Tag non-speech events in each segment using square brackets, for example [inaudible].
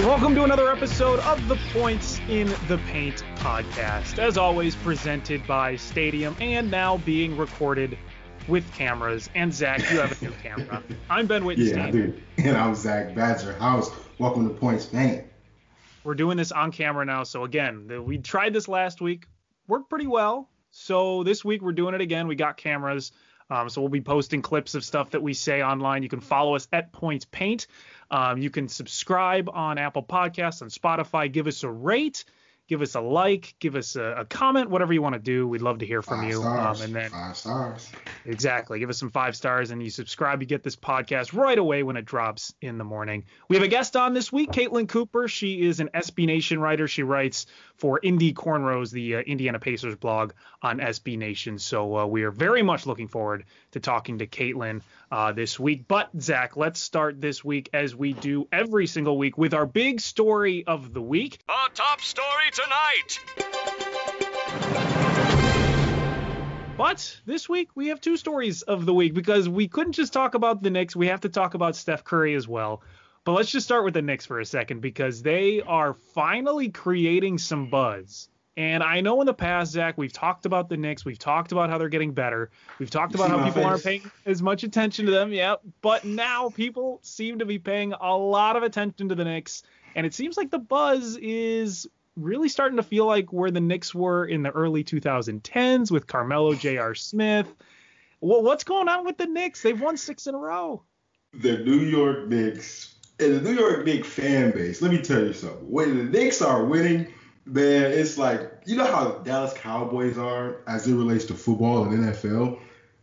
Welcome to another episode of the Points in the Paint podcast. As always, presented by Stadium and now being recorded with cameras. And Zach, you have a new camera. I'm Ben Yeah, I Wittenstein. do. And I'm Zach Badger. House. Welcome to Points Paint. We're doing this on camera now. So again, the, we tried this last week, worked pretty well. So this week we're doing it again. We got cameras. Um, so we'll be posting clips of stuff that we say online. You can follow us at Points Paint. Um, you can subscribe on Apple Podcasts and Spotify. Give us a rate, give us a like, give us a, a comment, whatever you want to do. We'd love to hear from Five you. stars. Um, and then Five stars. Exactly. Give us some five stars and you subscribe. You get this podcast right away when it drops in the morning. We have a guest on this week, Caitlin Cooper. She is an SB Nation writer. She writes for Indy Cornrows, the uh, Indiana Pacers blog on SB Nation. So uh, we are very much looking forward to talking to Caitlin uh, this week. But, Zach, let's start this week as we do every single week with our big story of the week. Our top story tonight. But this week we have two stories of the week because we couldn't just talk about the Knicks. We have to talk about Steph Curry as well. But let's just start with the Knicks for a second because they are finally creating some buzz. And I know in the past, Zach, we've talked about the Knicks. We've talked about how they're getting better. We've talked about how people aren't paying as much attention to them. Yeah. But now people seem to be paying a lot of attention to the Knicks. And it seems like the buzz is really starting to feel like where the Knicks were in the early 2010s with Carmelo J.R. Smith. Well, what's going on with the Knicks? They've won six in a row. The New York Knicks and the New York Knicks fan base. Let me tell you something. When the Knicks are winning, man, it's like you know how Dallas Cowboys are as it relates to football and NFL.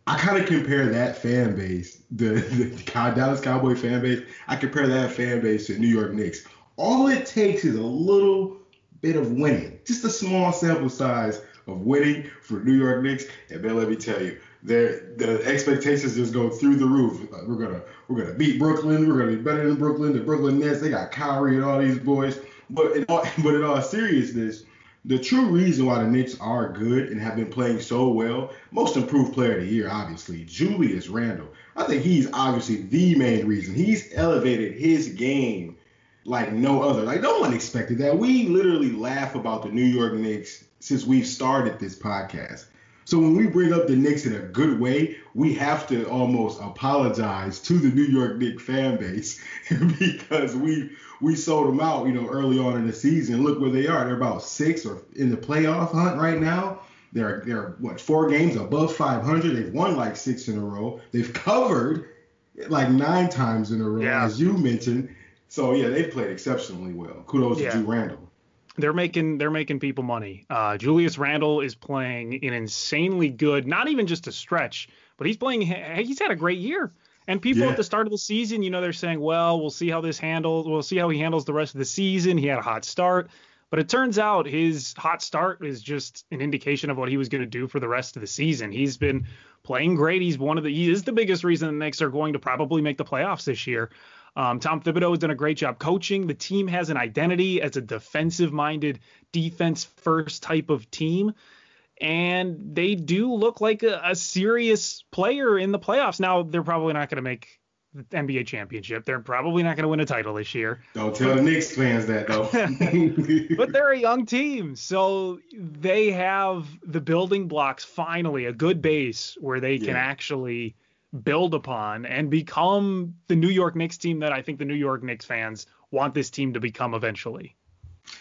I kind of compare that fan base, the, the Dallas Cowboy fan base. I compare that fan base to New York Knicks. All it takes is a little bit of winning, just a small sample size of winning for New York Knicks. And man, let me tell you, their the expectations just go through the roof. Like, we're gonna we're gonna beat Brooklyn. We're gonna be better than Brooklyn. The Brooklyn Nets, they got Kyrie and all these boys. But in all, [laughs] but in all seriousness, the true reason why the Knicks are good and have been playing so well, most improved player of the year, obviously, Julius Randle. I think he's obviously the main reason. He's elevated his game like no other. Like no one expected that. We literally laugh about the New York Knicks since we've started this podcast. So when we bring up the Knicks in a good way, we have to almost apologize to the New York Knicks fan base [laughs] because we we sold them out, you know, early on in the season. Look where they are. They're about six or in the playoff hunt right now. They're they're what four games above 500. They've won like six in a row. They've covered like nine times in a row, Yeah. as you mentioned. So yeah, they've played exceptionally well. Kudos Yeah. to Ju Randle. They're making they're making people money. Uh, Julius Randle is playing an insanely good, not even just a stretch, but he's playing. He's had a great year. And people Yeah. at the start of the season, you know, they're saying, well, we'll see how this handles. We'll see how he handles the rest of the season. He had a hot start. But it turns out his hot start is just an indication of what he was going to do for the rest of the season. He's been playing great. He's one of the he is the biggest reason the Knicks are going to probably make the playoffs this year. Um, Tom Thibodeau has done a great job coaching. The team has an identity as a defensive-minded, defense-first type of team, and they do look like a, a serious player in the playoffs. Now they're probably not going to make the NBA championship. They're probably not going to win a title this year. Don't tell the Knicks fans that though. [laughs] but they're a young team, so they have the building blocks finally, a good base where they can actually build upon and become the New York Knicks team that I think the New York Knicks fans want this team to become eventually.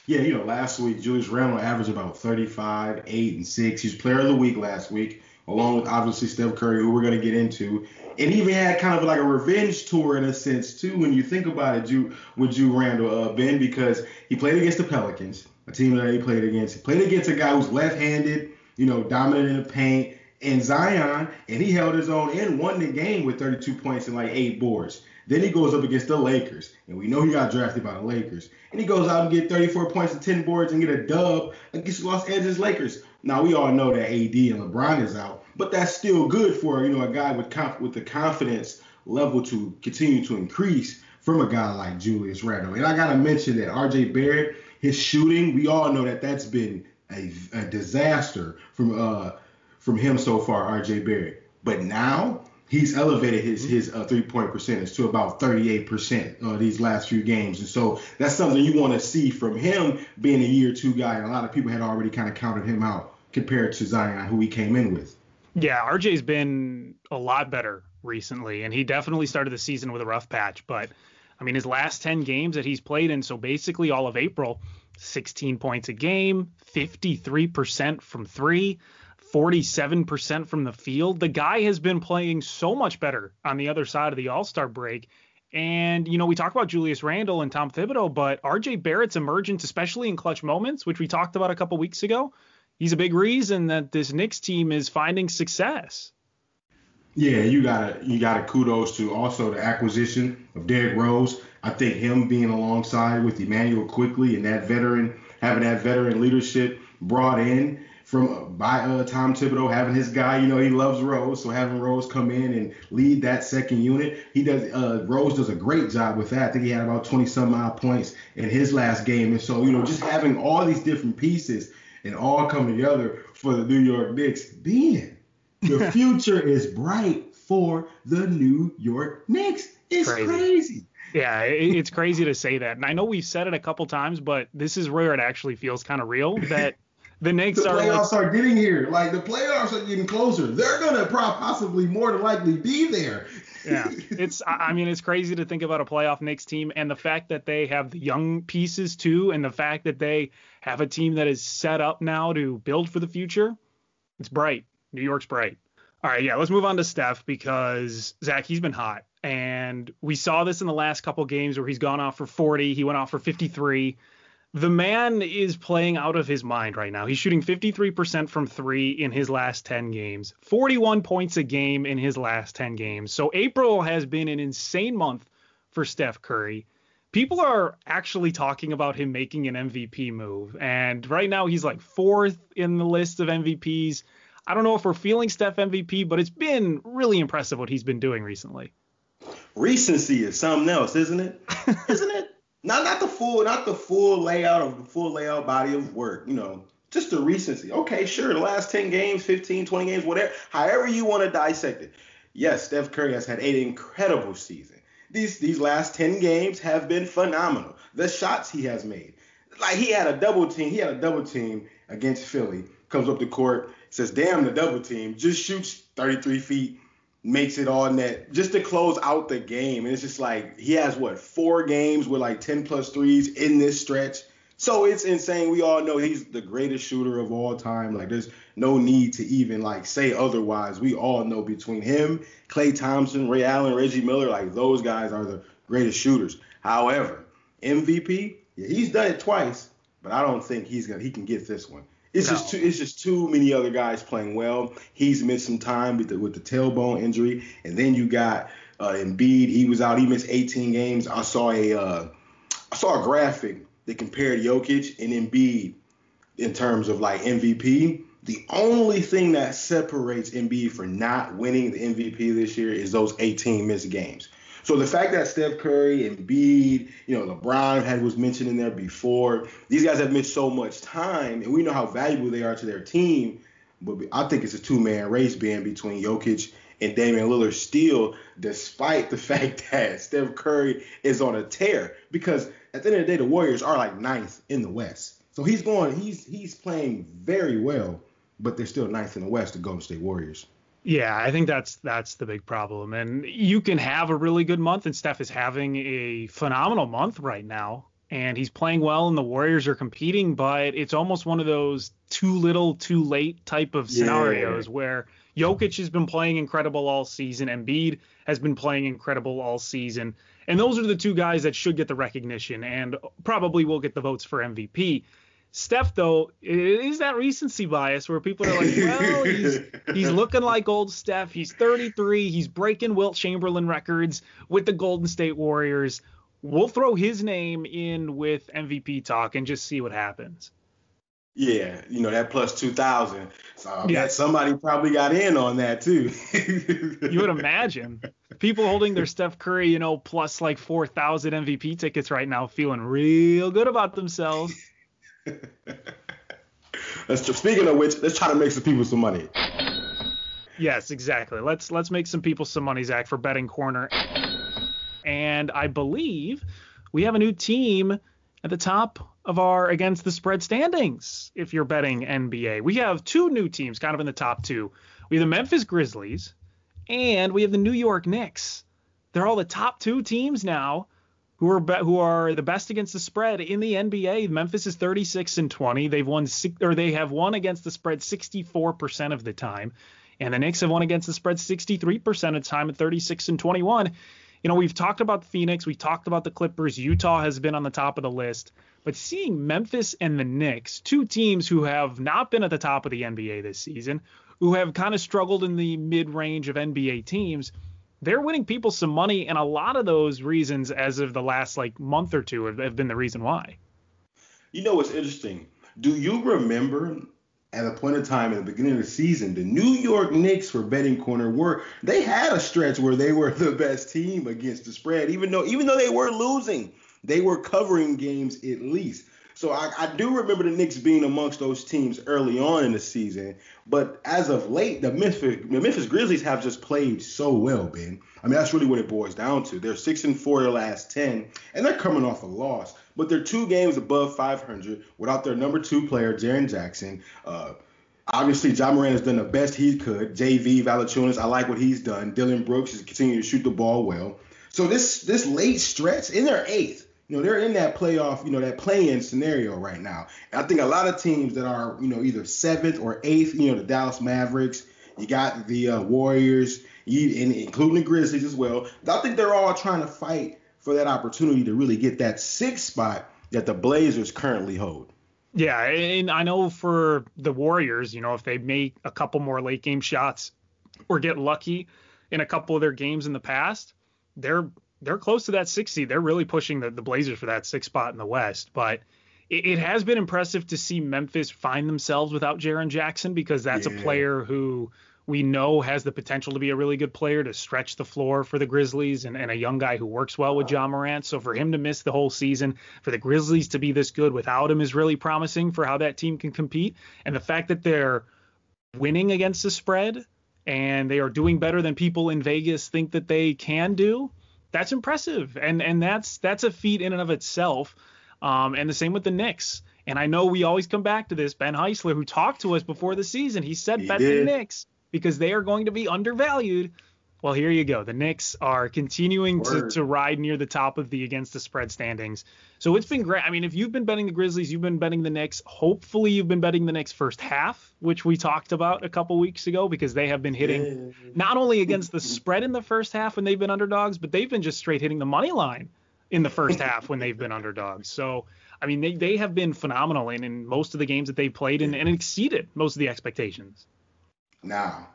Yeah, you know, last week Julius Randle averaged about 35, 8, and 6. He's player of the week last week, along with obviously Steph Curry, who we're going to get into. And he even had kind of like a revenge tour in a sense, too, when you think about it, Ju, with Ju Randle, uh, Ben, because he played against the Pelicans, a team that he played against. He played against a guy who's left handed, you know, dominant in the paint, and Zion, and he held his own and won the game with 32 points and like eight boards. Then he goes up against the Lakers, and we know he got drafted by the Lakers. And he goes out and get 34 points and 10 boards and get a dub against Los Angeles Lakers. Now we all know that AD and LeBron is out, but that's still good for you know a guy with conf- with the confidence level to continue to increase from a guy like Julius Randle. And I gotta mention that RJ Barrett, his shooting, we all know that that's been a, a disaster from uh from him so far, RJ Barrett. But now he's elevated his his uh, three point percentage to about 38 percent uh, these last few games, and so that's something you want to see from him being a year two guy. And a lot of people had already kind of counted him out compared to Zion, who he came in with. Yeah, RJ's been a lot better recently, and he definitely started the season with a rough patch. But I mean, his last 10 games that he's played in, so basically all of April, 16 points a game, 53% from three. 47% from the field. The guy has been playing so much better on the other side of the All Star break. And, you know, we talk about Julius Randle and Tom Thibodeau, but RJ Barrett's emergence, especially in clutch moments, which we talked about a couple weeks ago, he's a big reason that this Knicks team is finding success. Yeah, you gotta you gotta kudos to also the acquisition of Derrick Rose. I think him being alongside with Immanuel Quickley and that veteran having that veteran leadership brought in from by uh, Tom Thibodeau having his guy. You know, he loves Rose, so having Rose come in and lead that second unit, he does. Uh, Rose does a great job with that. I think he had about 20 some odd points in his last game, and so you know, just having all these different pieces and all come together for the New York Knicks. Ben, the [laughs] future is bright for the New York Knicks. It's Crazy. crazy. Yeah, it's crazy to say that. And I know we've said it a couple times, but this is where it actually feels kind of real that the Knicks The are like, playoffs are getting here. Like the playoffs are getting closer. They're gonna possibly more than likely be there. yeah, it's I I mean it's crazy to think about a playoff Knicks team and the fact that they have the young pieces too, and the fact that they have a team that is set up now to build for the future. It's bright. New York's bright. All right, yeah, let's move on to Steph because Zach he's been hot, and we saw this in the last couple games where he's gone off for 40, he went off for 53. The man is playing out of his mind right now. He's shooting 53% from three in his last 10 games, 41 points a game in his last 10 games. So April has been an insane month for Steph Curry. People are actually talking about him making an MVP move. And right now he's like fourth in the list of MVPs. I don't know if we're feeling Steph MVP, but it's been really impressive what he's been doing recently. Recency is something else, isn't it? [laughs] isn't it? Not not the full not the full layout of the full layout body of work, you know. Just the recency. Okay, sure, the last 10 games, 15, 20 games, whatever, however you want to dissect it. Yes, Steph Curry has had an incredible season. These these last 10 games have been phenomenal. The shots he has made. Like he had a double team, he had a double team against Philly. Comes up the court, says, "Damn the double team." Just shoots 33 feet, makes it all net just to close out the game. And it's just like he has what four games with like 10 plus threes in this stretch. So it's insane. We all know he's the greatest shooter of all time. Like there's no need to even like say otherwise. We all know between him, Klay Thompson, Ray Allen, Reggie Miller, like those guys are the greatest shooters. However, MVP, yeah, he's done it twice, but I don't think he's gonna he can get this one. It's just too it's just too many other guys playing well. He's missed some time with the with the tailbone injury, and then you got uh, Embiid. He was out. He missed 18 games. I saw a uh, I saw a graphic that compared Jokic and Embiid in terms of like MVP. The only thing that separates Embiid for not winning the MVP this year is those 18 missed games. So the fact that Steph Curry, Embiid, you know, LeBron had was mentioned in there before, these guys have missed so much time, and we know how valuable they are to their team. But I think it's a two-man race being between Jokic and Damian Lillard still, despite the [laughs] fact that Steph Curry is on a tear. Because at the end of the day, the Warriors are like ninth in the West. So he's going, he's he's playing very well, but they're still ninth in the West, the Golden State Warriors. Yeah, I think that's that's the big problem. And you can have a really good month, and Steph is having a phenomenal month right now, and he's playing well, and the Warriors are competing, but it's almost one of those too little, too late type of scenarios yeah. where Jokic has been playing incredible all season, Embiid has been playing incredible all season, and those are the two guys that should get the recognition and probably will get the votes for MVP. Steph, though, it is that recency bias where people are like, well, he's, he's looking like old Steph. He's 33. He's breaking Wilt Chamberlain records with the Golden State Warriors. We'll throw his name in with MVP talk and just see what happens. Yeah, you know that plus two thousand. So yeah, somebody probably got in on that too. [laughs] you would imagine people holding their Steph Curry, you know, plus like four thousand MVP tickets right now, feeling real good about themselves. [laughs] let's speaking of which, let's try to make some people some money. Yes, exactly. Let's let's make some people some money, Zach, for betting corner. And I believe we have a new team at the top of our against the spread standings. If you're betting NBA, we have two new teams kind of in the top two. We have the Memphis Grizzlies and we have the New York Knicks. They're all the top two teams now who are be- who are the best against the spread in the NBA. Memphis is 36 and 20. They've won or they have won against the spread 64% of the time, and the Knicks have won against the spread 63% of the time at 36 and 21. You know, we've talked about Phoenix, we've talked about the Clippers. Utah has been on the top of the list, but seeing Memphis and the Knicks, two teams who have not been at the top of the NBA this season, who have kind of struggled in the mid-range of NBA teams they're winning people some money, and a lot of those reasons, as of the last like month or two, have, have been the reason why. You know what's interesting? Do you remember at a point in time in the beginning of the season, the New York Knicks for betting corner were they had a stretch where they were [laughs] the best team against the spread, even though even though they were losing, they were covering games at least. So I, I, do remember the Knicks being amongst those teams early on in the season, but as of late, the Memphis, the Memphis Grizzlies have just played so well, Ben. I mean, that's really what it boils down to. They're six and four their last ten, and they're coming off a loss, but they're two games above 500 without their number two player, Jaren Jackson. Uh, Obviously, Ja Morant has done the best he could. JV Valanciunas, I like what he's done. Dillon Brooks is continuing to shoot the ball well. So this this late stretch in their eighth, you know, they're in that playoff, you know, that play-in scenario right now. And I think a lot of teams that are, you know, either seventh or eighth, you know, the Dallas Mavericks, you got the uh, Warriors, you, and including the Grizzlies as well. I think they're all trying to fight for that opportunity to really get that sixth spot that the Blazers currently hold. Yeah, and I know for the Warriors, you know, if they make a couple more late game shots or get lucky in a couple of their games in the past, they're they're close to that 60. They're really pushing the, the Blazers for that sixth spot in the West. But it, it, has been impressive to see Memphis find themselves without Jaren Jackson because that's yeah. a player who we know has the potential to be a really good player to stretch the floor for the Grizzlies and, and a young guy who works well with Ja Morant. So for him to miss the whole season, for the Grizzlies to be this good without him is really promising for how that team can compete. And the fact that they're winning against the spread and they are doing better than people in Vegas think that they can do that's impressive, and and that's that's a feat in and of itself. Um, and the same with the Knicks. And I know we always come back to this. Ben Heisler, who talked to us before the season, he said he bet did. the Knicks because they are going to be undervalued. Well, here you go. The Knicks are continuing to, to ride near the top of the against the spread standings. So it's been great. I mean, if you've been betting the Grizzlies, you've been betting the Knicks. Hopefully, you've been betting the Knicks first half, which we talked about a couple weeks ago, because they have been hitting yeah. not only against the spread in the first half when they've been underdogs, but they've been just straight hitting the money line in the first half when they've been underdogs. So, I mean, they, they have been phenomenal in, in most of the games that they played and, and exceeded most of the expectations. Now,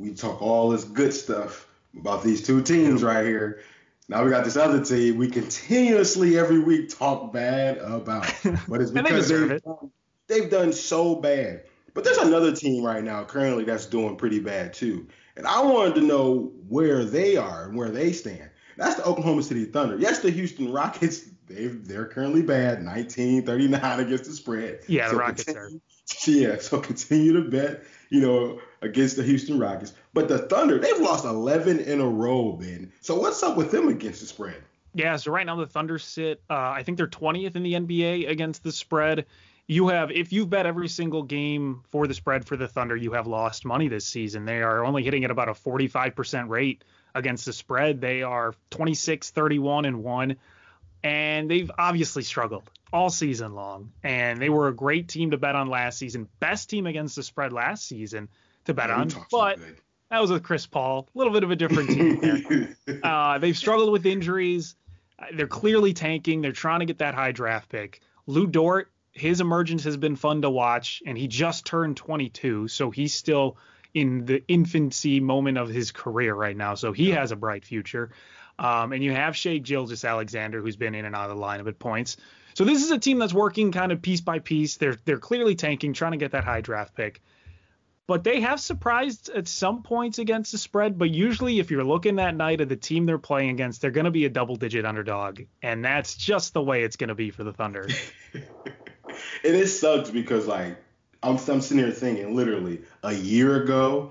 we talk all this good stuff about these two teams right here. Now we got this other team we continuously every week talk bad about. [laughs] But it's because they they've, it. done, they've done so bad. But there's another team right now currently that's doing pretty bad too. And I wanted to know where they are and where they stand. That's the Oklahoma City Thunder. Yes, the Houston Rockets, they they're currently bad, 1939 [laughs] against the spread. Yeah, so the Rockets continue, are. [laughs] Yeah, so continue to bet you know, against the Houston Rockets. But the Thunder, they've lost 11 in a row, Ben. So what's up with them against the spread? Yeah, so right now the Thunder sit, uh, I think they're 20th in the NBA against the spread. you have if you've bet every single game for the spread for the Thunder, you have lost money this season. They are only hitting at about a 45% rate against the spread. They are 26, 31 and 1 and they've obviously struggled all season long. And they were a great team to bet on last season, best team against the spread last season to bet on. But that was with Chris Paul, a little bit of a different team there. [laughs] uh, they've struggled with injuries. They're clearly tanking. They're trying to get that high draft pick. Lu Dort, his emergence has been fun to watch, and he just turned 22, so he's still in the infancy moment of his career right now. So he has a bright future. Um, and you have Shai Gilgeous-Alexander, who's been in and out of the lineup at points. So this is a team that's working kind of piece by piece. They're they're clearly tanking, trying to get that high draft pick. But they have surprised at some points against the spread. But usually, if you're looking that night at the team they're playing against, they're going to be a double digit underdog. And that's just the way it's going to be for the Thunder. and [laughs] it sucks because, like, I'm, I'm sitting here thinking, literally, a year ago,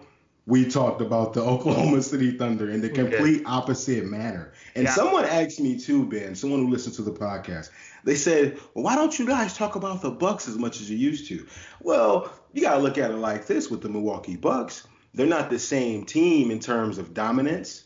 we talked about the [laughs] Oklahoma City Thunder in the complete opposite manner. And yeah. someone asked me too, Ben, someone who listened to the podcast, they said, well, why don't you guys talk about the Bucks as much as you used to? Well, you got to look at it like this with the Milwaukee Bucks. They're not the same team in terms of dominance.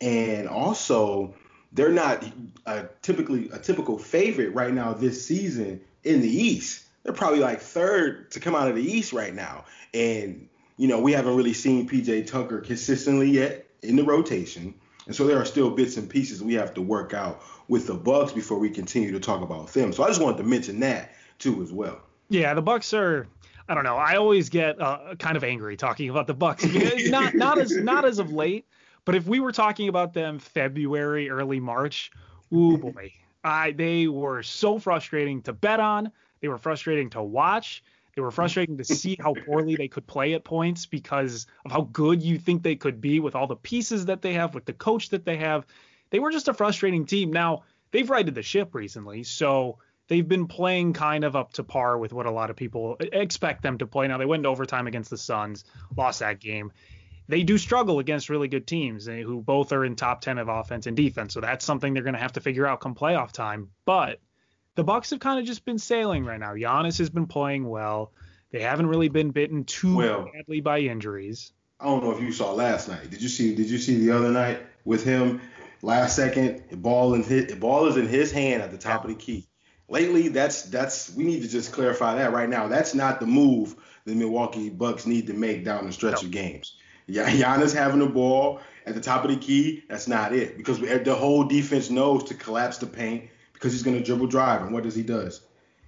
And also, they're not a typically a typical favorite right now this season in the East. They're probably like third to come out of the East right now. And you know, we haven't really seen PJ Tucker consistently yet in the rotation. And so there are still bits and pieces we have to work out with the Bucks before we continue to talk about them. So I just wanted to mention that too as well. Yeah, the Bucks are I don't know. I always get uh, kind of angry talking about the Bucks. [laughs] not not as not as of late, but if we were talking about them February, early March, ooh boy, I they were so frustrating to bet on. They were frustrating to watch. They were frustrating to see how poorly they could play at points because of how good you think they could be with all the pieces that they have, with the coach that they have. They were just a frustrating team. Now, they've righted the ship recently, so they've been playing kind of up to par with what a lot of people expect them to play. Now, they went into overtime against the Suns, lost that game. They do struggle against really good teams eh, who both are in top 10 of offense and defense. So that's something they're going to have to figure out come playoff time. But the Bucks have kind of just been sailing right now. Giannis has been playing well. They haven't really been bitten too well, badly by injuries. I don't know if you saw last night. Did you see? Did you see the other night with him? Last second, the ball in his the ball is in his hand at the top of the key. Lately, that's that's we need to just clarify that right now. That's not the move the Milwaukee Bucks need to make down the stretch no. of games. Yeah, Giannis having the ball at the top of the key, that's not it because the whole defense knows to collapse the paint because he's going to dribble drive. And what does he does?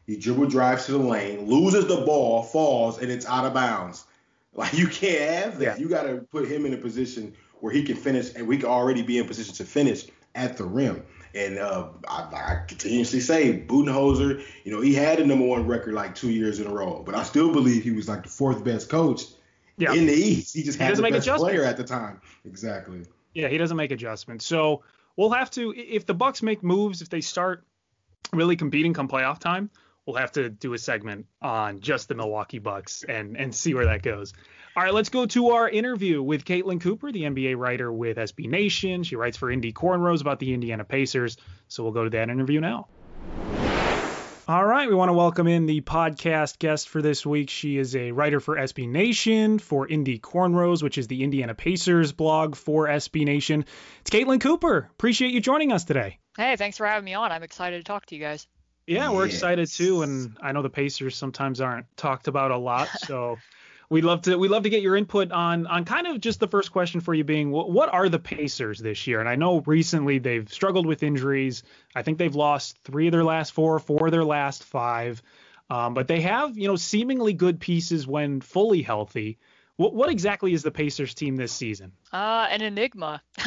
He dribble drives to the lane, loses the ball, falls, and it's out of bounds. [laughs] Like you can't have that. Yeah. You got to put him in a position where he can finish, and we can already be in position to finish at the rim. And uh, I, I, continuously say Budenholzer, you know, he had the number one record like two years in a row, but I still believe he was like the fourth best coach yeah. in the East. He just he had the best player at the time. Exactly. Yeah, he doesn't make adjustments. So we'll have to if the Bucks make moves, if they start really competing come playoff time, we'll have to do a segment on just the Milwaukee Bucks and and see where that goes. All right, let's go to our interview with Caitlin Cooper, the NBA writer with SB Nation. She writes for Indy Cornrows about the Indiana Pacers. So we'll go to that interview now. All right, we want to welcome in the podcast guest for this week. She is a writer for SB Nation, for Indy Cornrows, which is the Indiana Pacers blog for SB Nation. It's Caitlin Cooper. Appreciate you joining us today. Hey, thanks for having me on. I'm excited to talk to you guys. Yeah, we're yes. excited too, and I know the Pacers sometimes aren't talked about a lot, so we'd love to we'd love to get your input on on kind of just the first question for you being what, what are the Pacers this year? And I know recently they've struggled with injuries. I think they've lost three of their last four, four of their last five. Um, but they have, you know, seemingly good pieces when fully healthy. What, what exactly is the Pacers team this season? Uh, an enigma. [laughs]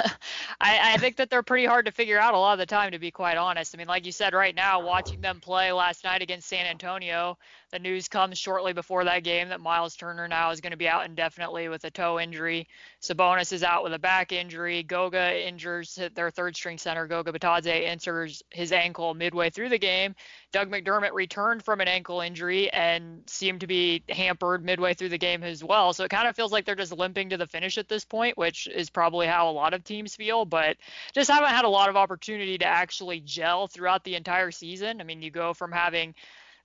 I, I think that they're pretty hard to figure out a lot of the time, to be quite honest. I mean, like you said, right now, watching them play last night against San Antonio, the news comes shortly before that game that Miles Turner now is going to be out indefinitely with a toe injury. Sabonis is out with a back injury. Goga injures their third string center. Goga Bitadze injures his ankle midway through the game. Doug McDermott returned from an ankle injury and seemed to be hampered midway through the game as well. So it kind of feels like they're just limping to the finish at this point, which is probably how a lot of teams feel, but just haven't had a lot of opportunity to actually gel throughout the entire season. I mean, you go from having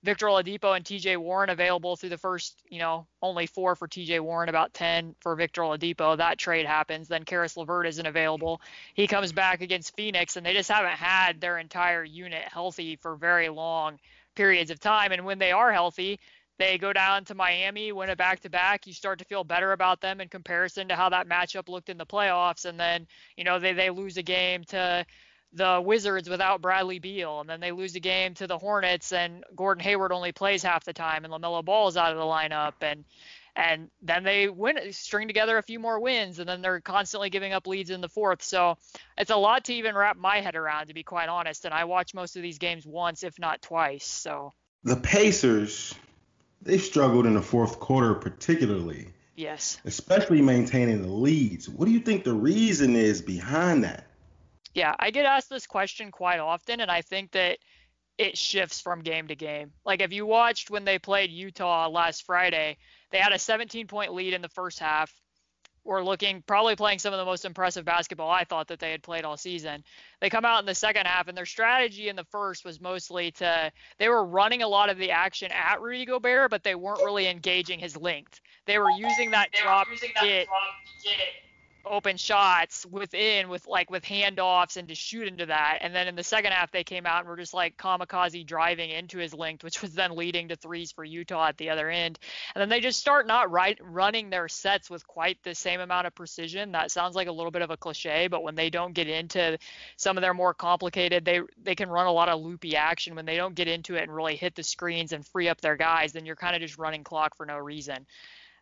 Victor Oladipo and TJ Warren available through the first, you know, only four for TJ Warren, about 10 for Victor Oladipo. That trade happens. Then Caris LeVert isn't available. He comes back against Phoenix, and they just haven't had their entire unit healthy for very long periods of time. And when they are healthy, they go down to Miami, win a back to back. You start to feel better about them in comparison to how that matchup looked in the playoffs. And then, you know, they, they lose a game to the Wizards without Bradley Beal, and then they lose a game to the Hornets, and Gordon Hayward only plays half the time, and LaMelo Ball is out of the lineup, and and then they win, string together a few more wins, and then they're constantly giving up leads in the fourth. So it's a lot to even wrap my head around, to be quite honest. And I watch most of these games once, if not twice. So the Pacers, they struggled in the fourth quarter, particularly. Yes. Especially maintaining the leads. What do you think the reason is behind that? Yeah, I get asked this question quite often, and I think that it shifts from game to game. Like if you watched when they played Utah last Friday, they had a 17 point lead in the first half. We're looking probably playing some of the most impressive basketball I thought that they had played all season. They come out in the second half, and their strategy in the first was mostly to they were running a lot of the action at Rudy Gobert, but they weren't really engaging his length. They were using that drop using that drop open shots within with like with handoffs and to shoot into that. And then in the second half they came out and were just like kamikaze driving into his length, [laughs] which was then leading to threes for Utah at the other end. And then they just start not right running their sets with quite the same amount of precision. That sounds like a little bit of a cliche, but when they don't get into some of their more complicated, they they can run a lot of loopy action. When they don't get into it and really hit the screens and free up their guys, then you're kind of just running clock for no reason.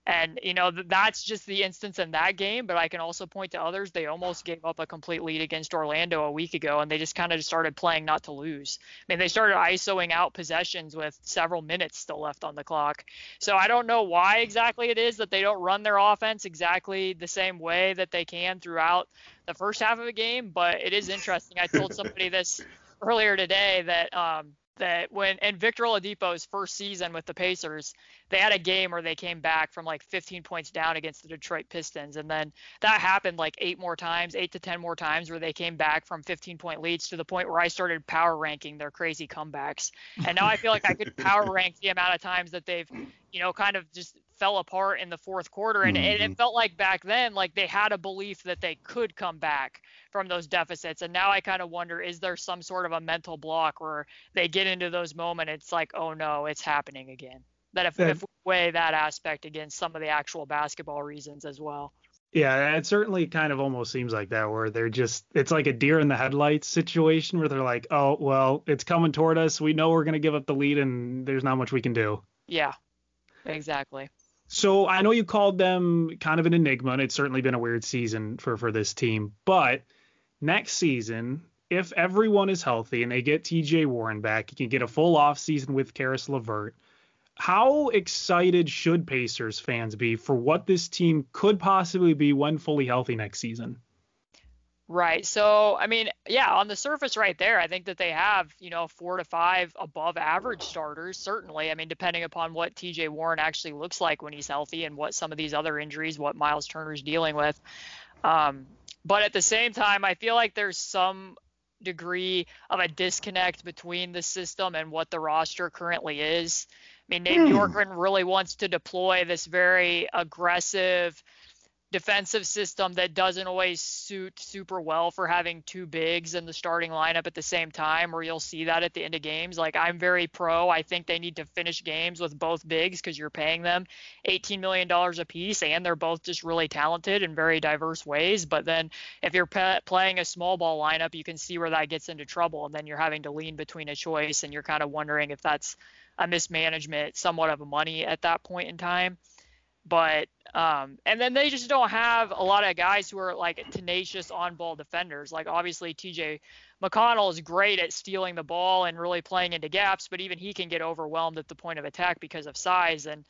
And, you know, that's just the instance in that game. But I can also point to others. They almost gave up a complete lead against Orlando a week ago, and they just kind of started playing not to lose. I mean, they started ISOing out possessions with several minutes still left on the clock. So I don't know why exactly it is that they don't run their offense exactly the same way that they can throughout the first half of a game. But it is interesting. I told somebody this [laughs] earlier today that um, that when in Victor Oladipo's first season with the Pacers, they had a game where they came back from like 15 points down against the Detroit Pistons, and then that happened like eight more times, eight to 10 more times, where they came back from 15 point leads to the point where I started power ranking their crazy comebacks, and now I feel like I could power rank the amount of times that they've, you know, kind of just fell apart in the fourth quarter, and, mm-hmm. and it mm-hmm. felt like back then like they had a belief that they could come back from those deficits. And now I kind of wonder is there some sort of a mental block where they get into those moments, it's like, oh no, it's happening again. That if, yeah. if we weigh that aspect against some of the actual basketball reasons as well. Yeah, it certainly kind of almost seems like that, where they're just, it's like a deer in the headlights situation where they're like, oh, well, it's coming toward us. We know we're going to give up the lead and there's not much we can do. Yeah, exactly. So I know you called them kind of an enigma, and it's certainly been a weird season for for this team. But next season, if everyone is healthy and they get TJ Warren back, you can get a full off season with Caris LeVert. How excited should Pacers fans be for what this team could possibly be when fully healthy next season? Right. So, I mean, yeah, on the surface right there, I think that they have, you know, four to five above average starters, certainly. I mean, depending upon what TJ Warren actually looks like when he's healthy and what some of these other injuries, what Miles Turner's dealing with. Um, but at the same time, I feel like there's some degree of a disconnect between the system and what the roster currently is. I mean, Nate. Bjorkgren really wants to deploy this very aggressive, defensive system that doesn't always suit super well for having two bigs in the starting lineup at the same time or you'll see that at the end of games. Like i'm very pro. I think they need to finish games with both bigs because you're paying them 18 million dollars a piece and they're both just really talented in very diverse ways. But then if you're pe- playing a small ball lineup you can see where that gets into trouble and then you're having to lean between a choice and you're kind of wondering if that's a mismanagement somewhat of a money at that point in time but um, and then they just don't have a lot of guys who are like tenacious on ball defenders. Like obviously TJ McConnell is great at stealing the ball and really playing into gaps, but even he can get overwhelmed at the point of attack because of size. And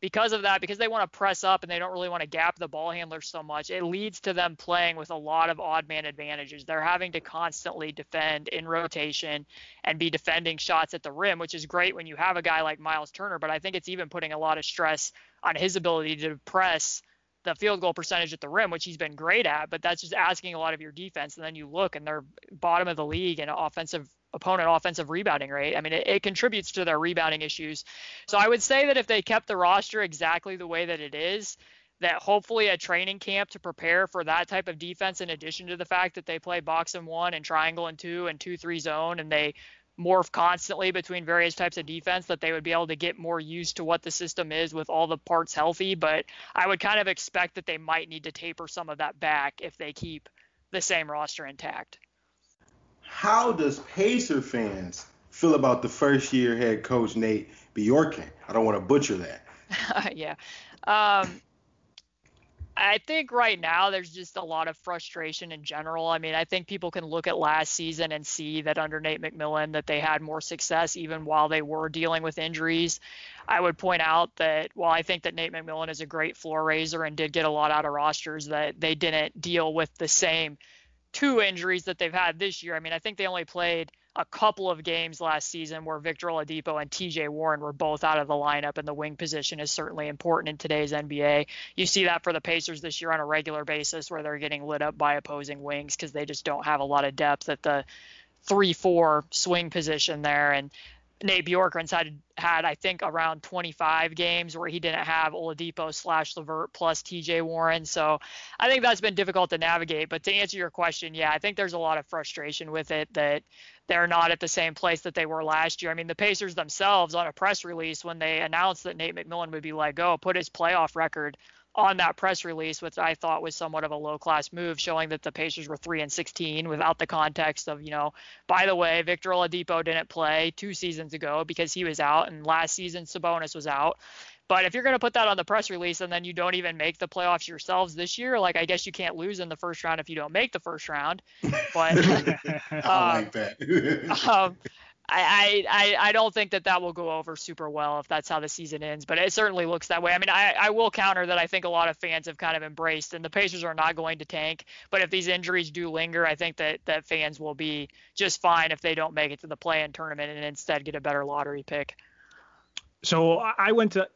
because of that, because they want to press up and they don't really want to gap the ball handler so much, it leads to them playing with a lot of odd man advantages. They're having to constantly defend in rotation and be defending shots at the rim, which is great when you have a guy like Miles Turner, but I think it's even putting a lot of stress on his ability to press the field goal percentage at the rim, which he's been great at, but that's just asking a lot of your defense. And then you look and they're bottom of the league in offensive opponent offensive rebounding rate. I mean, it, it, contributes to their rebounding issues. So I would say that if they kept the roster exactly the way that it is, that hopefully a training camp to prepare for that type of defense, in addition to the fact that they play box and one and triangle and two and two three zone, and they morph constantly between various types of defense, that they would be able to get more used to what the system is with all the parts healthy. But I would kind of expect that they might need to taper some of that back if they keep the same roster intact. How does Pacer fans feel about the first year head coach Nate Bjorkgren? I don't want to butcher that. [laughs] yeah. Um, I think right now there's just a lot of frustration in general. I mean, I think people can look at last season and see that under Nate McMillan that they had more success even while they were dealing with injuries. I would point out that while I think that Nate McMillan is a great floor raiser and did get a lot out of rosters, that they didn't deal with the same two injuries that they've had this year. I mean, I think they only played a couple of games last season where Victor Oladipo and TJ Warren were both out of the lineup, and the wing position is certainly important in today's NBA. You see that for the Pacers this year on a regular basis, where they're getting lit up by opposing wings because they just don't have a lot of depth at the three four swing position there and Nate Bjorkgren's had had I think around 25 games where he didn't have Oladipo slash LeVert plus TJ Warren. So I think that's been difficult to navigate. But to answer your question, yeah, I think there's a lot of frustration with it that they're not at the same place that they were last year. I mean, the Pacers themselves on a press release when they announced that Nate McMillan would be let go put his playoff record on that press release, which I thought was somewhat of a low class move, showing that the Pacers were three and 16 without the context of, you know, by the way, Victor Oladipo didn't play two seasons ago because he was out, and last season Sabonis was out. But if you're going to put that on the press release and then you don't even make the playoffs yourselves this year, like I guess you can't lose in the first round if you don't make the first round. But [laughs] I like that. [laughs] um, I, I I don't think that that will go over super well if that's how the season ends, but it certainly looks that way. I mean, I, I will counter that I think a lot of fans have kind of embraced, and the Pacers are not going to tank. But if these injuries do linger, I think that that fans will be just fine if they don't make it to the play-in tournament and instead get a better lottery pick. So I went to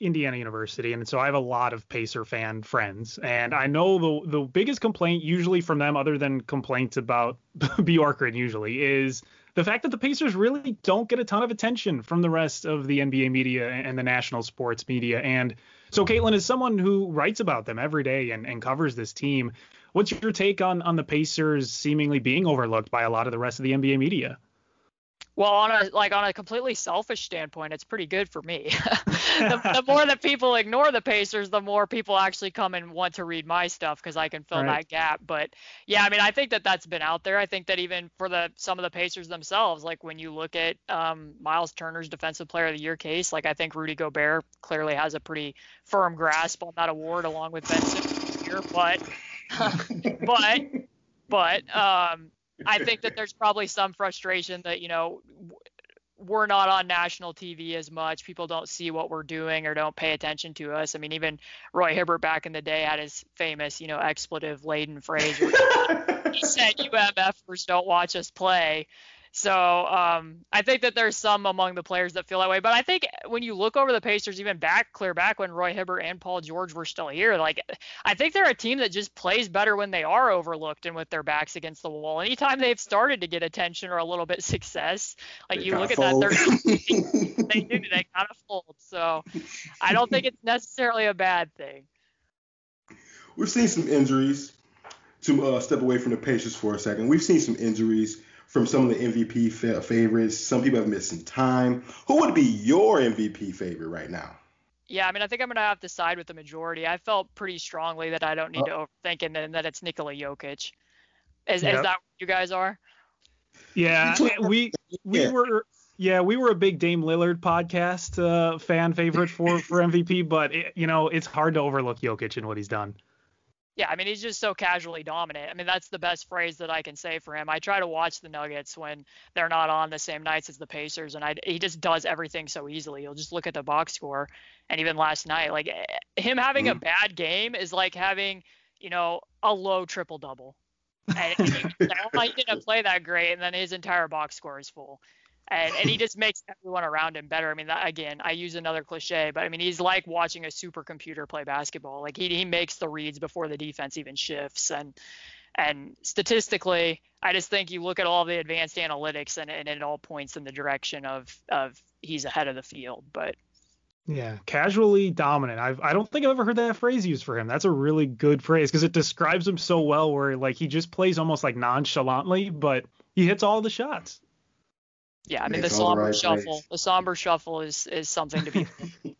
Indiana University, and so I have a lot of Pacer fan friends, and I know the the biggest complaint usually from them, other than complaints about [laughs] Bjorkgren, usually is the fact that the Pacers really don't get a ton of attention from the rest of the NBA media and the national sports media. And so, Caitlin, is someone who writes about them every day and, and covers this team, what's your take on on the Pacers seemingly being overlooked by a lot of the rest of the NBA media? Well, on a like on a completely selfish standpoint, it's pretty good for me. [laughs] the, the, [laughs] more that people ignore the Pacers, the more people actually come and want to read my stuff because I can fill right. that gap. But yeah, I mean, I think that that's been out there. I think that even for the some of the Pacers themselves, like when you look at um, Miles Turner's Defensive Player of the Year case, like I think Rudy Gobert clearly has a pretty firm grasp on that award along with Ben Simmons here. But [laughs] but but um I think that there's probably some frustration that you know we're not on national TV as much. People don't see what we're doing or don't pay attention to us. I mean, even Roy Hibbert back in the day had his famous, you know, expletive laden phrase. he said UMFers don't watch us play. So um, I think that there's some among the players that feel that way. But I think when you look over the Pacers, even back clear back when Roy Hibbert and Paul George were still here, like I think they're a team that just plays better when they are overlooked and with their backs against the wall. Anytime they've started to get attention or a little bit [laughs] success, like they you look at fold. that, [laughs] they do they kind of fold. So I don't think it's necessarily a bad thing. We've seen some injuries. To uh, step away from the Pacers for a second, we've seen some injuries from some of the MVP fa- favorites. Some people have missed some time. Who would be your MVP favorite right now? Yeah, I mean, I think I'm going to have to side with the majority. I felt pretty strongly that I don't need uh, to overthink it and that it's Nikola Jokic. Is, yep. is that what you guys are? Yeah, we we yeah. were yeah we were a big Dame Lillard podcast uh, fan favorite for for MVP, but it, you know it's hard to overlook Jokic and what he's done. Yeah, I mean he's just so casually dominant. I mean that's the best phrase that I can say for him. I try to watch the Nuggets when they're not on the same nights as the Pacers, and I, he just does everything so easily. You'll just look at the box score, and even last night, like eh, him having mm-hmm. a bad game is like having you know a low triple double. And [laughs] he, he didn't play that great, and then his entire box score is full and, and he [laughs] just makes everyone around him better. I mean, that, again, I use another cliche, but I mean, he's like watching a supercomputer play basketball. Like he he makes the reads before the defense even shifts, and And statistically, I just think you look at all the advanced analytics and, and it all points in the direction of of he's ahead of the field. But yeah, casually dominant. I've I don't think I've ever heard that phrase used for him. That's a really good phrase because it describes him so well. Where like he just plays almost like nonchalantly, but he hits all the shots. Yeah, I mean the somber right shuffle. The somber shuffle is is something to be.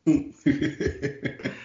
[laughs] [laughs]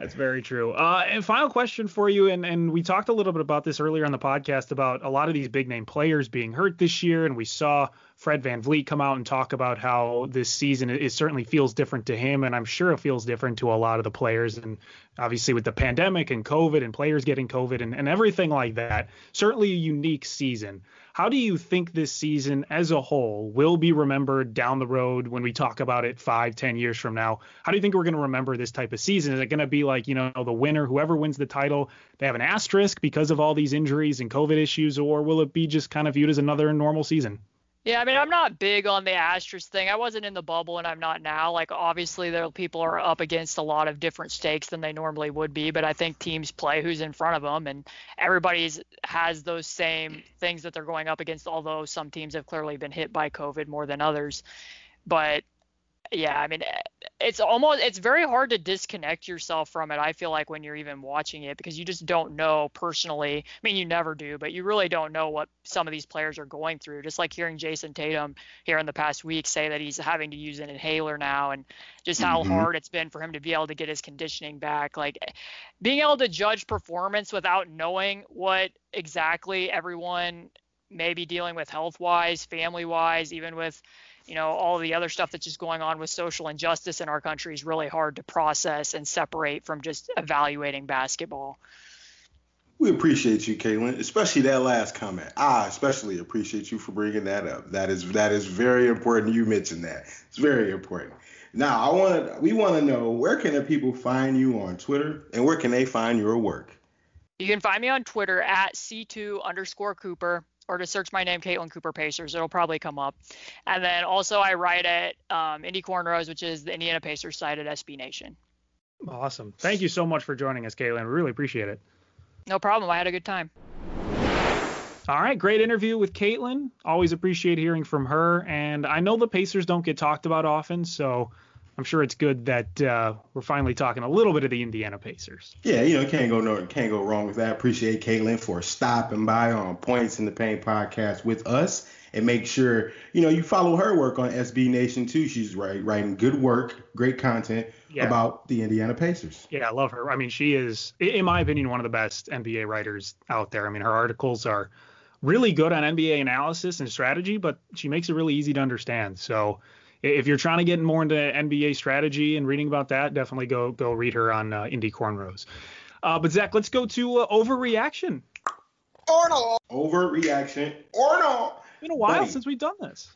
That's very true. Uh, and final question for you, and and we talked a little bit about this earlier on the podcast about a lot of these big name players being hurt this year, and we saw Fred VanVleet come out and talk about how this season it, it certainly feels different to him, and I'm sure it feels different to a lot of the players. And obviously with the pandemic and COVID and players getting COVID and, and everything like that, certainly a unique season. How do you think this season as a whole will be remembered down the road when we talk about it five, ten years from now? How do you think we're going to remember this type of season? Is it going to be like, you know, the winner, whoever wins the title, they have an asterisk because of all these injuries and COVID issues, or will it be just kind of viewed as another normal season? Yeah, I mean, I'm not big on the asterisk thing. I wasn't in the bubble, and I'm not now. Like, obviously, there people are up against a lot of different stakes than they normally would be, but I think teams play who's in front of them, and everybody's has those same things that they're going up against. Although some teams have clearly been hit by COVID more than others, but yeah, I mean, it's almost it's very hard to disconnect yourself from it. I feel like when you're even watching it because you just don't know personally. I mean, you never do, but you really don't know what some of these players are going through. Just like hearing Jayson Tatum here in the past week say that he's having to use an inhaler now, and just how mm-hmm. hard it's been for him to be able to get his conditioning back. Like being able to judge performance without knowing what exactly everyone may be dealing with health wise, family wise, even with you know all the other stuff that's just going on with social injustice in our country is really hard to process and separate from just evaluating basketball. We appreciate you, Caitlin, especially that last comment. I especially appreciate you for bringing that up. That is that is very important. You mentioned that. It's very important. Now, I want to we want to know where can the people find you on Twitter and where can they find your work? You can find me on Twitter at c2 underscore Cooper or to search my name, Caitlin Cooper Pacers. It'll probably come up. And then also I write at um, Indy Cornrows, which is the Indiana Pacers site at SB Nation. Awesome. Thank you so much for joining us, Caitlin. We really appreciate it. No problem. I had a good time. All right, great interview with Caitlin. Always appreciate hearing from her. And I know the Pacers don't get talked about often, so I'm sure it's good that uh, we're finally talking a little bit of the Indiana Pacers. Yeah, you know, can't go no, can't go wrong with that. Appreciate Caitlin for stopping by on Points in the Paint podcast with us, and make sure you know you follow her work on SB Nation too. She's right, writing good work, great content yeah. about the Indiana Pacers. Yeah, I love her. I mean, she is, in my opinion, one of the best NBA writers out there. I mean, her articles are really good on NBA analysis and strategy, but she makes it really easy to understand. So if you're trying to get more into NBA strategy and reading about that, definitely go go read her on uh, Indy Cornrows. Uh, but Zach, let's go to uh, overreaction. Or no. Overreaction or no. It's been a while Buddy, since we've done this.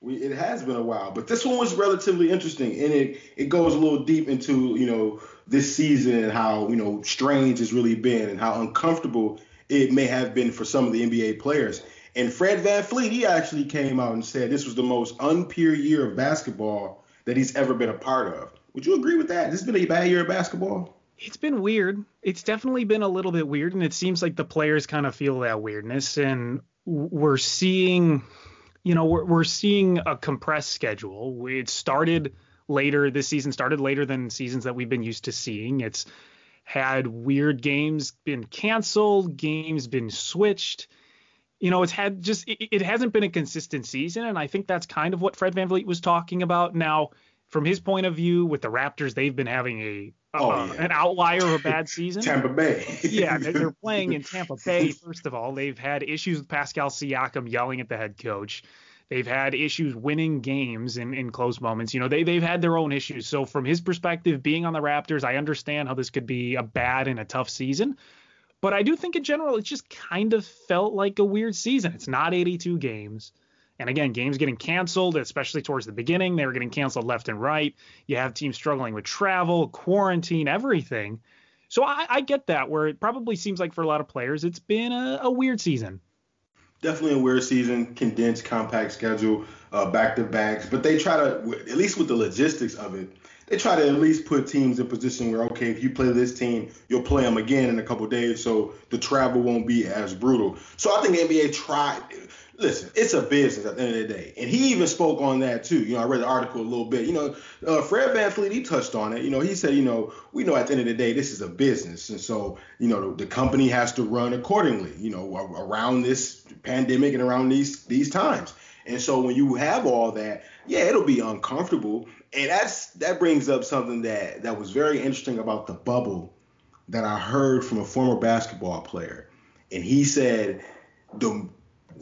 We, it has been a while, but this one was relatively interesting, and it it goes a little deep into you know this season and how you know strange it's really been and how uncomfortable it may have been for some of the NBA players. And Fred VanVleet, he actually came out and said this was the most unpure year of basketball that he's ever been a part of. Would you agree with that? This has been a bad year of basketball. It's been weird. It's definitely been a little bit weird, and it seems like the players kind of feel that weirdness. And we're seeing, you know, we're, we're seeing a compressed schedule. It started later. This season started later than seasons that we've been used to seeing. It's had weird games been canceled, games been switched you know, it's had just it, it, hasn't been a consistent season, and I think that's kind of what Fred Van VanVleet was talking about. Now, from his point of view, with the Raptors, they've been having a oh, uh, yeah. an outlier of a bad season. Tampa Bay. [laughs] yeah, they're playing in Tampa [laughs] Bay. First of all, they've had issues with Pascal Siakam yelling at the head coach. They've had issues winning games in, in close moments. You know, they, they've had their own issues. So, from his perspective, being on the Raptors, I understand how this could be a bad and a tough season. But I do think in general, it just kind of felt like a weird season. It's not 82 games. And again, games getting canceled, especially towards the beginning, they were getting canceled left and right. You have teams struggling with travel, quarantine, everything. So I, I get that, where it probably seems like for a lot of players, it's been a, a weird season. definitely a weird season, condensed, compact schedule, uh, back to backs. But they try to, at least with the logistics of it, they try to at least put teams in position where okay, if you play this team, you'll play them again in a couple days, so the travel won't be as brutal. So I think NBA tried. Listen, it's a business at the end of the day, and he even spoke on that too. You know, I read the article a little bit. You know, uh, Fred VanVleet he touched on it. You know, he said, you know, we know at the end of the day this is a business, and so you know the, the company has to run accordingly. You know, around this pandemic and around these these times. And so when you have all that, yeah, it'll be uncomfortable. And that's that brings up something that that was very interesting about the bubble that I heard from a former basketball player. And he said the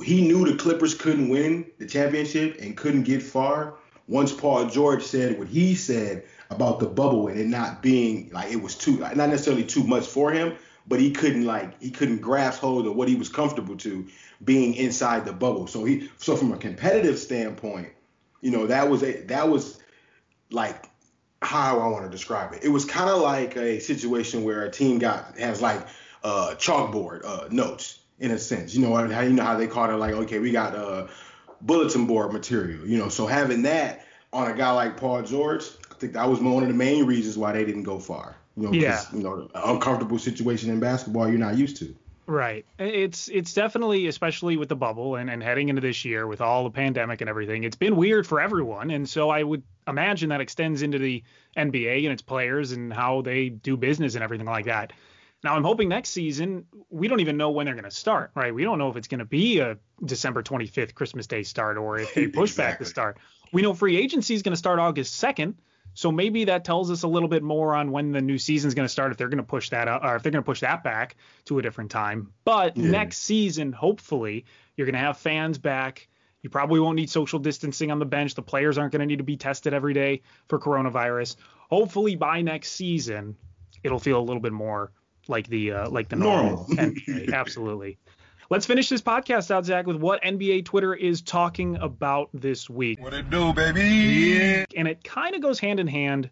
he knew the Clippers couldn't win the championship and couldn't get far. Once Paul George said what he said about the bubble and it not being like it was too not necessarily too much for him, but he couldn't like he couldn't grasp hold of what he was comfortable to being inside the bubble. So he so from a competitive standpoint, you know, that was a that was like how I want to describe it. It was kind of like a situation where a team got has like uh chalkboard uh notes in a sense. You know how you know how they call it like okay, we got uh bulletin board material, you know. So having that on a guy like Paul George, I think that was one of the main reasons why they didn't go far. You know, yeah. you know, uncomfortable situation in basketball you're not used to. Right. It's it's definitely, especially with the bubble and, and heading into this year with all the pandemic and everything, it's been weird for everyone. And so I would imagine that extends into the NBA and its players and how they do business and everything like that. Now I'm hoping next season we don't even know when they're going to start, right? We don't know if it's going to be a December 25th Christmas Day start or if they push exactly. back the start. We know free agency is going to start August 2nd. So maybe that tells us a little bit more on when the new season's going to start if they're going to push that out, or if they're going to push that back to a different time. But yeah. next season, hopefully, you're going to have fans back. You probably won't need social distancing on the bench. The players aren't going to need to be tested every day for coronavirus. Hopefully, by next season, it'll feel a little bit more like the uh, like the normal, normal. NBA. [laughs] Absolutely. Let's finish this podcast out, Zach, with what NBA Twitter is talking about this week. What it do, baby? Yeah. And it kind of goes hand in hand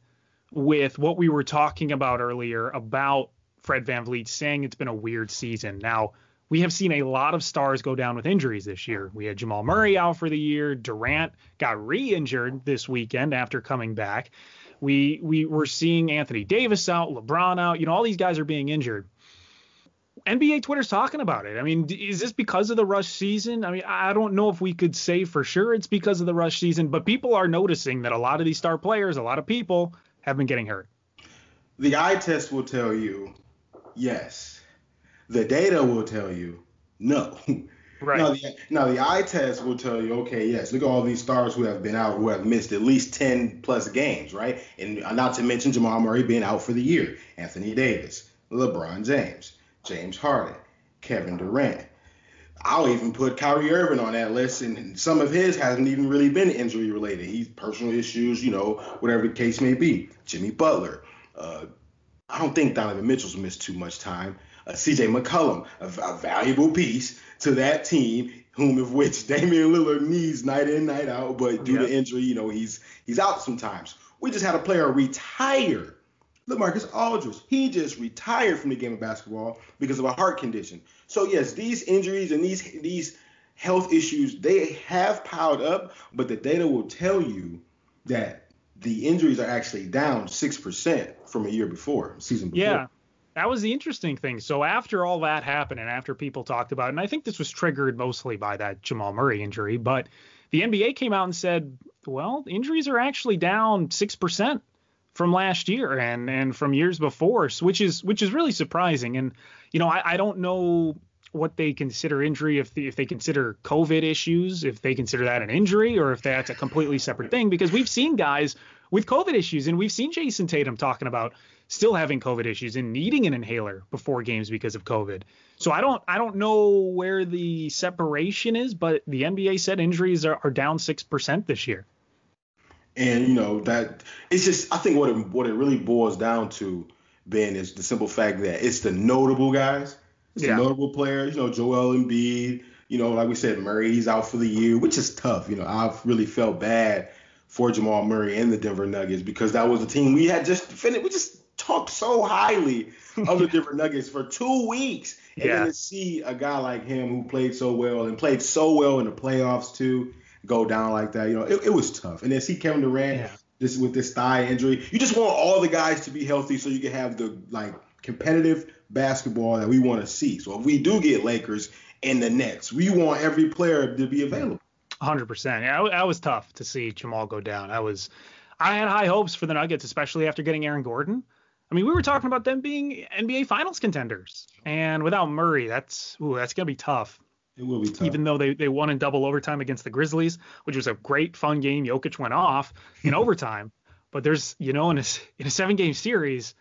with what we were talking about earlier about Fred Van VanVleet saying it's been a weird season. Now, we have seen a lot of stars go down with injuries this year. We had Jamal Murray out for the year. Durant got re-injured this weekend after coming back. We we were seeing Anthony Davis out, LeBron out. You know, all these guys are being injured. NBA Twitter's talking about it. I mean, is this because of the rush season? I mean, I don't know if we could say for sure it's because of the rush season, but people are noticing that a lot of these star players, a lot of people have been getting hurt. The eye test will tell you yes. The data will tell you no. [laughs] Right. Now the, now the eye test will tell you, okay, yes, look at all these stars who have been out, who have missed at least 10 plus games, right? And not to mention Jamal Murray being out for the year, Anthony Davis, LeBron James. James Harden, Kevin Durant. I'll even put Kyrie Irving on that list, and some of his hasn't even really been injury related. He's personal issues, you know, whatever the case may be. Jimmy Butler. Uh, I don't think Donovan Mitchell's missed too much time. Uh, C.J. McCollum, a, a, valuable piece to that team, whom of which [laughs] Damian Lillard needs night in, night out, but due yep. to injury, you know, he's he's out sometimes. We just had a player retire LaMarcus Aldridge, he just retired from the game of basketball because of a heart condition. So yes, these injuries and these these health issues they have piled up, but the data will tell you that the injuries are actually down six percent from a year before, season before. Yeah. That was the interesting thing. So after all that happened and after people talked about it, and I think this was triggered mostly by that Jamal Murray injury, but the NBA came out and said, well, injuries are actually down 6% from last year and and from years before, which is which is really surprising. And you know, I, I don't know what they consider injury if the, if they consider COVID issues, if they consider that an injury, or if that's a completely separate thing. Because we've seen guys with COVID issues, and we've seen Jayson Tatum talking about still having COVID issues and needing an inhaler before games because of COVID. So I don't I don't know where the separation is, but the NBA said injuries are, are down six percent this year. And you know that it's just I think what it what it really boils down to, Ben, is the simple fact that it's the notable guys, it's yeah. the notable players. You know, Joel Embiid. You know, like we said, Murray he's out for the year, which is tough. You know, I've really felt bad for Jamal Murray and the Denver Nuggets because that was a team we had just finished. We just talked so highly [laughs] of the Denver Nuggets for two weeks. And Yeah. then to see a guy like him who played so well and played so well in the playoffs too go down like that, you know, it, it was tough. And then see Kevin Durant Yeah. just with this thigh injury. You just want all the guys to be healthy so you can have the like competitive basketball that we want to see. So if we do get Lakers and the Nets, we want every player to be available. 100%. Yeah, that was tough to see Jamal go down. I was, I had high hopes for the Nuggets, especially after getting Aaron Gordon. I mean, we were talking about them being NBA Finals contenders, and without Murray, that's ooh, that's gonna be tough. It will be tough. Even though they, they won in double overtime against the Grizzlies, which was a great fun game. Jokic went off in [laughs] overtime, but there's you know in a in a seven game series,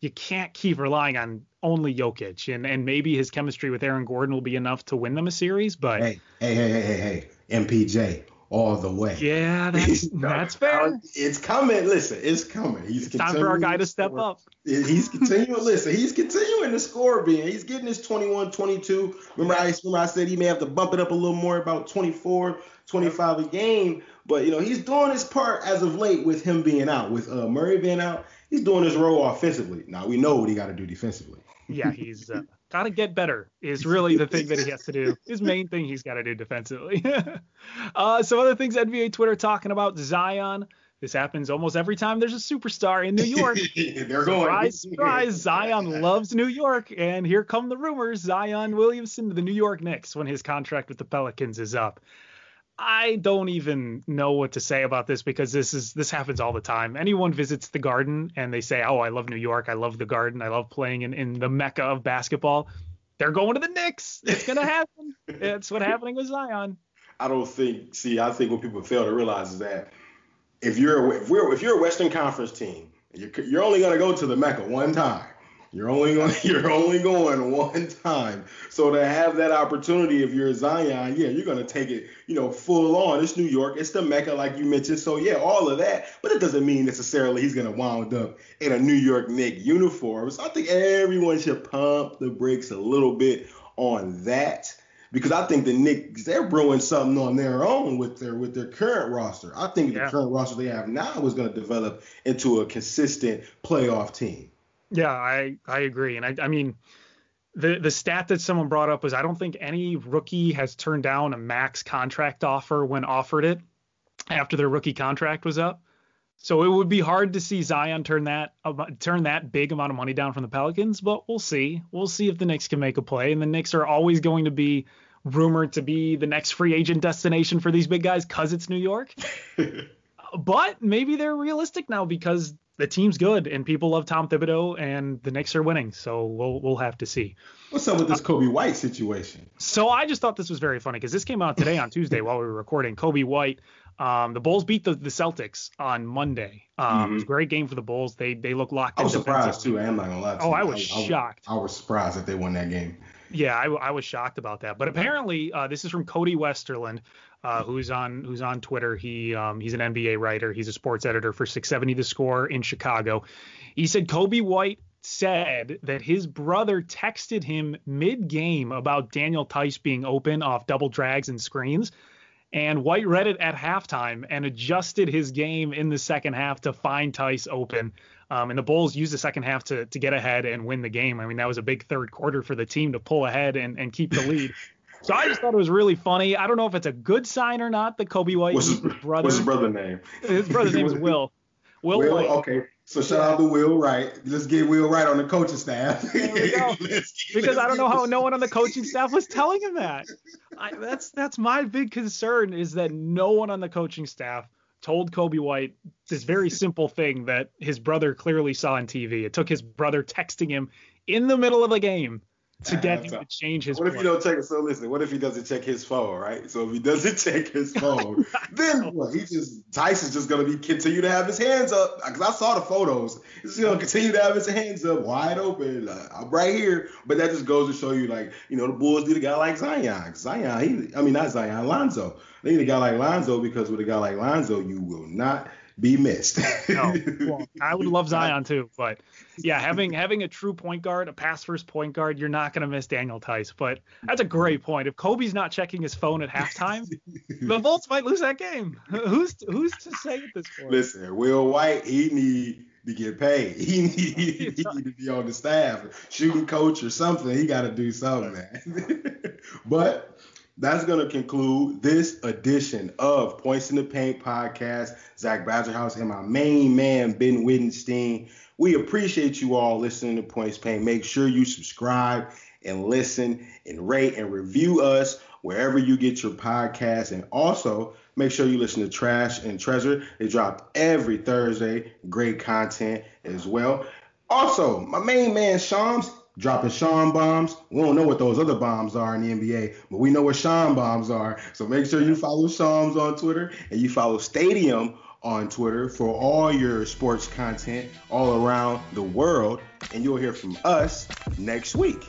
you can't keep relying on only Jokic, and and maybe his chemistry with Aaron Gordon will be enough to win them a series, but. hey, hey, hey, hey, hey, hey, MPJ all the way. Yeah, that's [laughs] that's fair. It's coming. Listen, it's coming. He's It's time for our guy to step score. up. He's continuing. [laughs] listen, he's continuing to score, being he's getting his 21, 22. Remember, I remember I said he may have to bump it up a little more, about 24, 25 a game. But you know, he's doing his part as of late with him being out, with uh, Murray being out. He's doing his role offensively. Now we know what he got to do defensively. Yeah, he's uh, got to get better. Is really the thing that he has to do. [laughs] His main thing he's got to do defensively. [laughs] uh, some other things NBA Twitter talking about Zion. This happens almost every time there's a superstar in New York. [laughs] They're going. Surprise, surprise! Zion loves New York, and here come the rumors: Zion Williamson to the New York Knicks when his contract with the Pelicans is up. I don't even know what to say about this because this is this happens all the time. Anyone visits the Garden and they say, "Oh, I love New York. I love the Garden. I love playing in, in the mecca of basketball." They're going to the Knicks. It's gonna [laughs] happen. it's what happening with Zion. I don't think. See, I think what people fail to realize is that if you're if we're if you're a Western Conference team, you're, you're only gonna go to the Mecca one time. You're only going [laughs] you're only going one time. So to have that opportunity, if you're Zion, yeah, you're gonna take it, you know, full on. It's New York, it's the Mecca, like you mentioned. So yeah, all of that. But it doesn't mean necessarily he's gonna wound up in a New York Knicks uniform. So I think everyone should pump the brakes a little bit on that because I think the Knicks they're brewing something on their own with their with their current roster. I think Yeah. the current roster they have now is going to develop into a consistent playoff team. Yeah, I I agree, and I I mean. The, the stat that someone brought up was I don't think any rookie has turned down a max contract offer when offered it after their rookie contract was up. So it would be hard to see Zion turn that turn that big amount of money down from the Pelicans, but we'll see. We'll see if the Knicks can make a play. And the Knicks are always going to be rumored to be the next free agent destination for these big guys because it's New York. [laughs] but maybe they're realistic now because the team's good and people love Tom Thibodeau and the Knicks are winning. So we'll we'll have to see. What's up with this Coby White situation? So I just thought this was very funny because this came out today on Tuesday while we were recording. Coby White, um, the Bulls beat the, the Celtics on Monday. Um, It was a great game for the Bulls. They they look locked I in was surprised too. I'm not gonna lie. To Oh, you. I was shocked. I, was surprised that they won that game. Yeah, I, I was shocked about that. But apparently, uh, this is from Cody Westerlund, uh, who's on who's on Twitter. He um, he's an NBA writer. He's a sports editor for 670 The Score in Chicago. He said Coby White said that his brother texted him mid-game about Daniel Theis being open off double drags and screens. And White read it at halftime and adjusted his game in the second half to find Theis open. Um, and the Bulls used the second half to to get ahead and win the game. I mean, that was a big third quarter for the team to pull ahead and, and keep the lead. [laughs] so I just thought it was really funny. I don't know if it's a good sign or not that Coby White What's his, his brother. what's his brother name? His brother's name is [laughs] Will. Will, Will, White. okay. So shout out to Will Wright. Let's get Will Wright on the coaching staff. There we go. [laughs] Let's- because let's I don't know how no one on the coaching staff was telling him that. I, that's that's my big concern is that no one on the coaching staff told Coby White this very [laughs] simple thing that his brother clearly saw on TV. It took his brother texting him in the middle of the game to get him to change his What if play. you don't check? So listen, what if he doesn't check his phone, right? So if he doesn't [laughs] check his [laughs] phone, then what? He just Tyson's just gonna be continue to have his hands up because I saw the photos. He's gonna continue to have his hands up, wide open. Like, I'm right here, but that just goes to show you, like you know, the Bulls need a guy like Zion. Zion, he, I mean not Zion, Lonzo. They need a guy like Lonzo because with a guy like Lonzo, you will not be missed. No, [laughs] well, I would love Zion too, but yeah, having having a true point guard, a pass first point guard, you're not gonna miss Daniel Theis. But that's a great point. If Coby's not checking his phone at halftime, the Bulls might lose that game. [laughs] Who's who's to say at this point? Listen, Will White, he need to get paid. [laughs] He need, he need to be on the staff, shooting coach or something. He got to do something, man. but that's going to conclude this edition of Points in the Paint podcast. Zach Badgerhouse and my main man, Ben Wittenstein. We appreciate you all listening to Points Paint. Make sure you subscribe and listen and rate and review us wherever you get your podcast. And also make sure you listen to Trash and Treasure. They drop every Thursday. Great content as well. Also, my main man Shams dropping Sean bombs. We don't know what those other bombs are in the NBA, but we know what Sean bombs are. So make sure you follow Shams on Twitter and you follow Stadium on Twitter for all your sports content all around the world. And you'll hear from us next week.